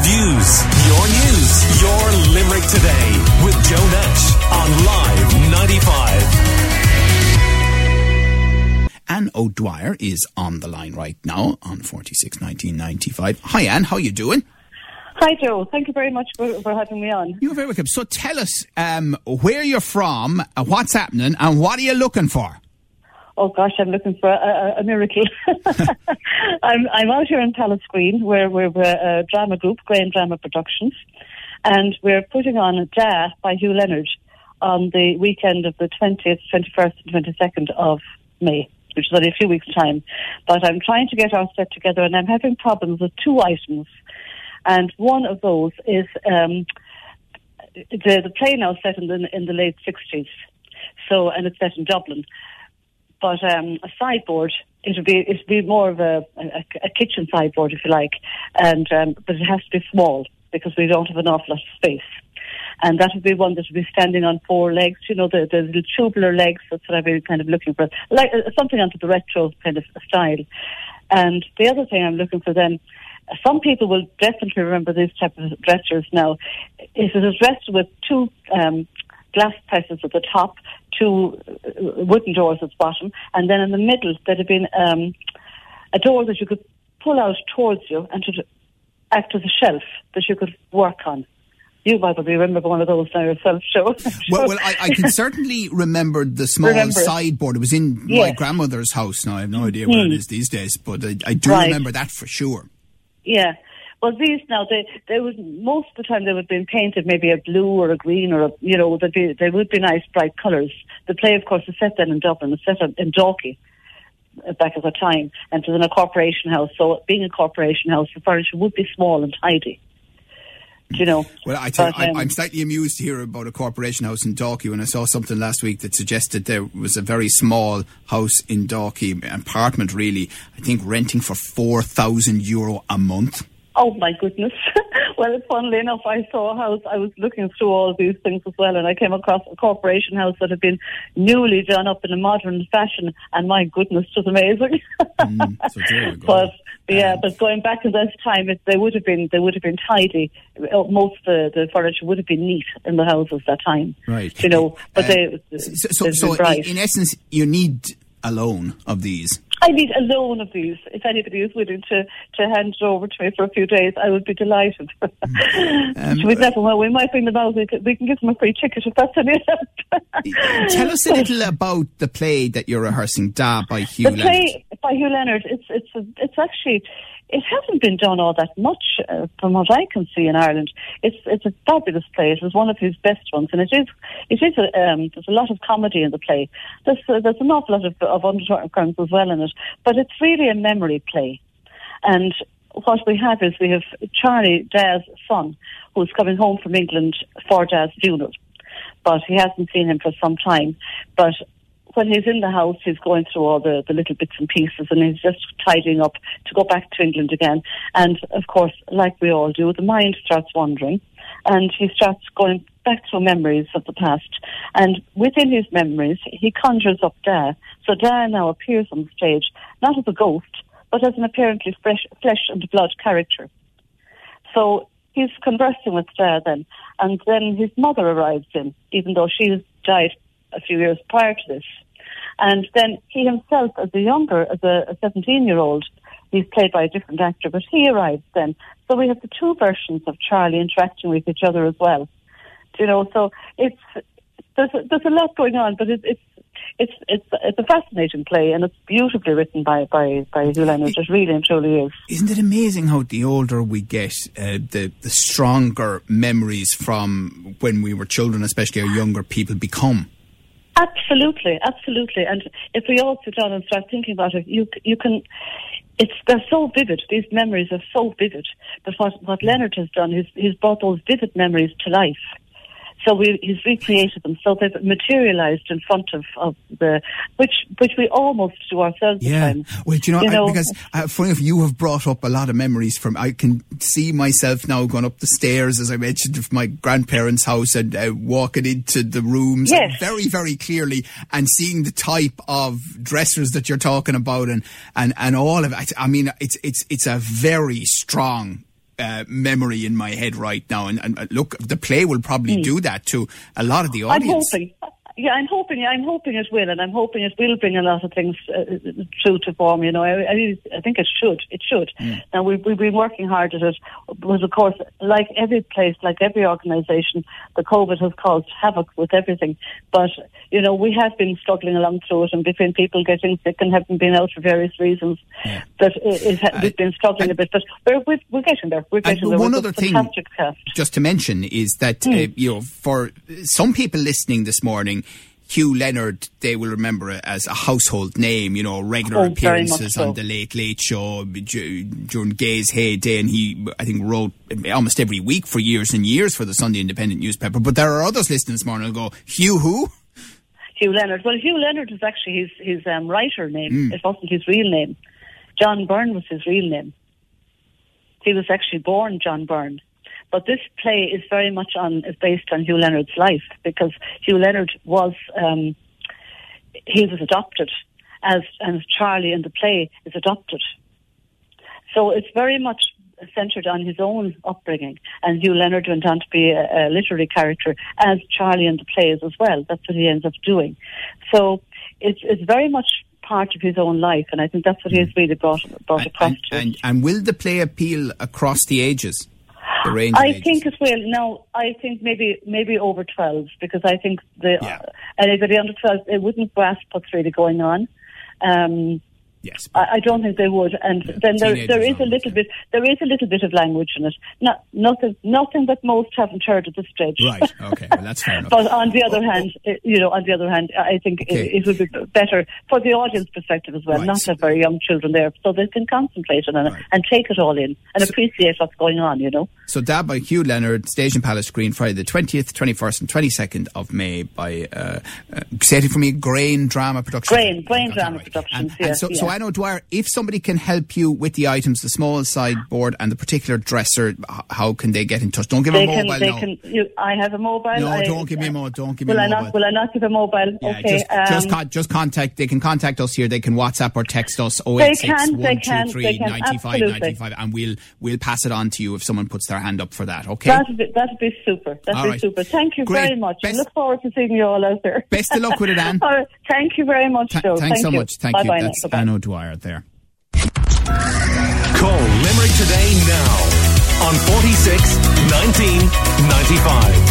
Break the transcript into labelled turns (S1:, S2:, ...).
S1: Your views, your news, your Limerick today with Joe Nash on Live 95.
S2: Anne O'Dwyer is on the line right now on 46 1995. Hi Anne, how you doing?
S3: Hi, Joe. Thank you very much for, for having me on.
S2: You're very welcome. So tell us um, where you're from, uh, what's happening, and what are you looking for?
S3: Oh gosh, I'm looking for a, a, a miracle. I'm I'm out here in Pallasgreen, where we're, we're a drama group, Grain Drama Productions, and we're putting on a Da by Hugh Leonard on the weekend of the 20th, 21st, and 22nd of May, which is only a few weeks' time. But I'm trying to get our set together, and I'm having problems with two items, and one of those is um, the the play now set in the in the late 60s, so and it's set in Dublin but um, a sideboard it would be it be more of a, a, a kitchen sideboard if you like, and um, but it has to be small because we don't have an awful lot of space. And that would be one that would be standing on four legs, you know, the, the little tubular legs. That's what I've been kind of looking for, like uh, something onto the retro kind of style. And the other thing I'm looking for then, some people will definitely remember these type of dressers now. Is it is dressed with two um, glass presses at the top, two uh, wooden doors at the bottom, and then in the middle there'd have been um, a door that you could pull out towards you and to act as a shelf that you could work on. You probably remember one of those now yourself, Joe.
S2: well, well I, I, can certainly remember the small remember. sideboard. It was in yes. my grandmother's house. Now I have no idea where mm. it is these days, but I, I do right. remember that for sure.
S3: Yeah. Well, these now they they would most of the time they would be painted maybe a blue or a green or a you know they'd be they would be nice bright colours. The play, of course, is set then in Dublin. It's set in Dalkey uh, back at the time, and it was in a corporation house. So, being a corporation house, the furniture would be small and tidy. Do you know?
S2: Well, I tell but, you, I, am slightly amused to hear about a corporation house in Dalkey when I saw something last week that suggested there was a very small house in Dalkey, apartment really, I think renting for 4,000 euro a month.
S3: Oh my goodness. well, funnily enough, I saw a house. I was looking through all these things as well, and I came across a corporation house that had been newly done up in a modern fashion, and my goodness, it was amazing. mm, so but yeah, um, but going back to this time, it, they would have been they would have been tidy. Uh, most of the, the furniture would have been neat in the houses that time.
S2: Right.
S3: You know, but uh, they
S2: so, so, so in, in essence, you need a loan of these.
S3: I need a loan of these. If anybody is willing to, to hand it over to me for a few days, I would be delighted. um, we never well, we might bring them out. We can, we can give them a free ticket if that's any help.
S2: Tell us a little about the play that you're rehearsing, Da by Hugh
S3: the
S2: Leonard.
S3: play by Hugh Leonard. It's it's a, it's actually it hasn't been done all that much uh, from what I can see in Ireland. It's it's a fabulous play. It was one of his best ones, and it is it is a, um, there's a lot of comedy in the play. There's uh, there's an awful lot of, of undercurrents as well in it, but it's really a memory play. And what we have is we have Charlie Da's son, who's coming home from England for Da's funeral, but he hasn't seen him for some time. But when he's in the house, he's going through all the, the little bits and pieces and he's just tidying up to go back to England again. And of course, like we all do, the mind starts wandering and he starts going back through memories of the past. And within his memories, he conjures up Da. So Da now appears on the stage, not as a ghost, but as an apparently fresh, flesh and blood character. So he's conversing with Da then, and then his mother arrives in, even though she's died a few years prior to this. And then he himself, as a younger, as a 17 year old, he's played by a different actor, but he arrives then. So we have the two versions of Charlie interacting with each other as well. You know, so it's there's a, there's a lot going on, but it, it's it's it's it's a fascinating play, and it's beautifully written by by by Hugh Leonard. It really and truly is.
S2: Isn't it amazing how the older we get, uh, the the stronger memories from when we were children, especially our younger people, become.
S3: Absolutely, absolutely. And if we all sit down and start thinking about it, you you can. It's they're so vivid. These memories are so vivid. But what what Leonard has done is he's brought those vivid memories to life. So we, he's recreated them. So they've materialized in front of, of the, which, which we almost do ourselves
S2: yeah. Well, do you know, you know I, because uh, funny enough, you have brought up a lot of memories from, I can see myself now going up the stairs, as I mentioned, of my grandparents' house and uh, walking into the rooms
S3: yes.
S2: very, very clearly and seeing the type of dressers that you're talking about and, and, and all of it. I mean, it's, it's, it's a very strong uh, memory in my head right now. And, and uh, look, the play will probably
S3: Hmm.
S2: do that to a lot of the
S3: I'm
S2: audience.
S3: hoping. Yeah, I'm hoping. I'm hoping it will, and I'm hoping it will bring a lot of things uh, true to form. You know, I, I, I think it should. It should. Now we've, we've been working hard at it, but of course, like every place, like every organisation, the COVID has caused havoc with everything. But you know, we have been struggling along through it, and between people getting sick and having been out for various reasons, that it, it, we've been struggling a bit. But we're, we're, we're getting there. We're getting there.
S2: one other thing- just to mention is that
S3: Hmm.
S2: uh, you know for some people listening this morning. Hugh Leonard, they will remember it as a household name, you know, regular
S3: Oh,
S2: appearances
S3: so.
S2: on the Late Late Show during Gay's heyday, and he, I think, wrote almost every week for years and years for the Sunday Independent newspaper. But there are others listening this morning who'll go, Hugh who?
S3: Hugh Leonard. Well, Hugh Leonard is actually his his um, writer name.
S2: Hmm.
S3: It wasn't his real name. John Byrne was his real name. He was actually born John Byrne. But this play is very much on is based on Hugh Leonard's life because Hugh Leonard was um, he was adopted as and Charlie in the play is adopted. So it's very much centred on his own upbringing. And Hugh Leonard went on to be a, a literary character as Charlie in the plays as well. That's what he ends up doing. So it's, it's very much part of his own life, and I think that's what he has really brought, brought across
S2: And,
S3: to
S2: and, and will the play appeal across the ages? The range
S3: I think as well. Now, I think maybe maybe over 12, because I think the
S2: Yeah.
S3: uh, anybody under 12, they wouldn't grasp what's really going on. Um,
S2: Yes.
S3: I, I don't think they would. And then there, there is a little bit, there is a little bit of language in it. Not, nothing, nothing that most haven't heard at this stage.
S2: Right. Okay. Well, that's fair enough.
S3: But on the other hand, uh, you know, on the other hand, I think
S2: Okay.
S3: it, it would be better for the audience perspective as well,
S2: Right.
S3: not have very young children there, so they can concentrate on it
S2: Right.
S3: and take it all in and
S2: So-
S3: appreciate what's going on, you know.
S2: So that by Hugh Leonard, Stage and Pallasgreen, Friday the 20th, 21st and 22nd of May by, uh, uh, say it for me, Grain Drama Productions.
S3: Grain- Grain
S2: I
S3: Drama Productions,
S2: And,
S3: yeah,
S2: and so, so. I know, Dwyer, if somebody can help you with the items, the small sideboard and the particular dresser, how can they get in touch? Don't give
S3: They
S2: a
S3: can,
S2: mobile
S3: they
S2: now.
S3: can. You, I have a mobile.
S2: No,
S3: I,
S2: don't give me a mo- don't give me
S3: will
S2: a
S3: I
S2: mobile.
S3: not? Will I not give a mobile?
S2: Yeah,
S3: okay.
S2: just, just,
S3: um,
S2: con- just contact. They can contact us here. They can WhatsApp or text us.
S3: They
S2: 086
S3: can, they can,
S2: 123
S3: they can,
S2: 95 95, and we'll we'll pass it on to you if someone puts their hand up for that. Okay.
S3: That'd be, that'd be super. That'd
S2: All
S3: be
S2: right.
S3: super. Thank you
S2: Great.
S3: very much. I look forward to seeing you all out there.
S2: Best of luck with it, Anne.
S3: all right. Thank you very much,
S2: Th-
S3: Joe.
S2: thanks
S3: Thank
S2: so
S3: you.
S2: much. Thank
S3: Bye-bye
S2: you.
S3: now.
S2: That's
S3: Bye-bye.
S2: Anne O'Dwyer there.
S1: Call Limerick today now on 46 19 95.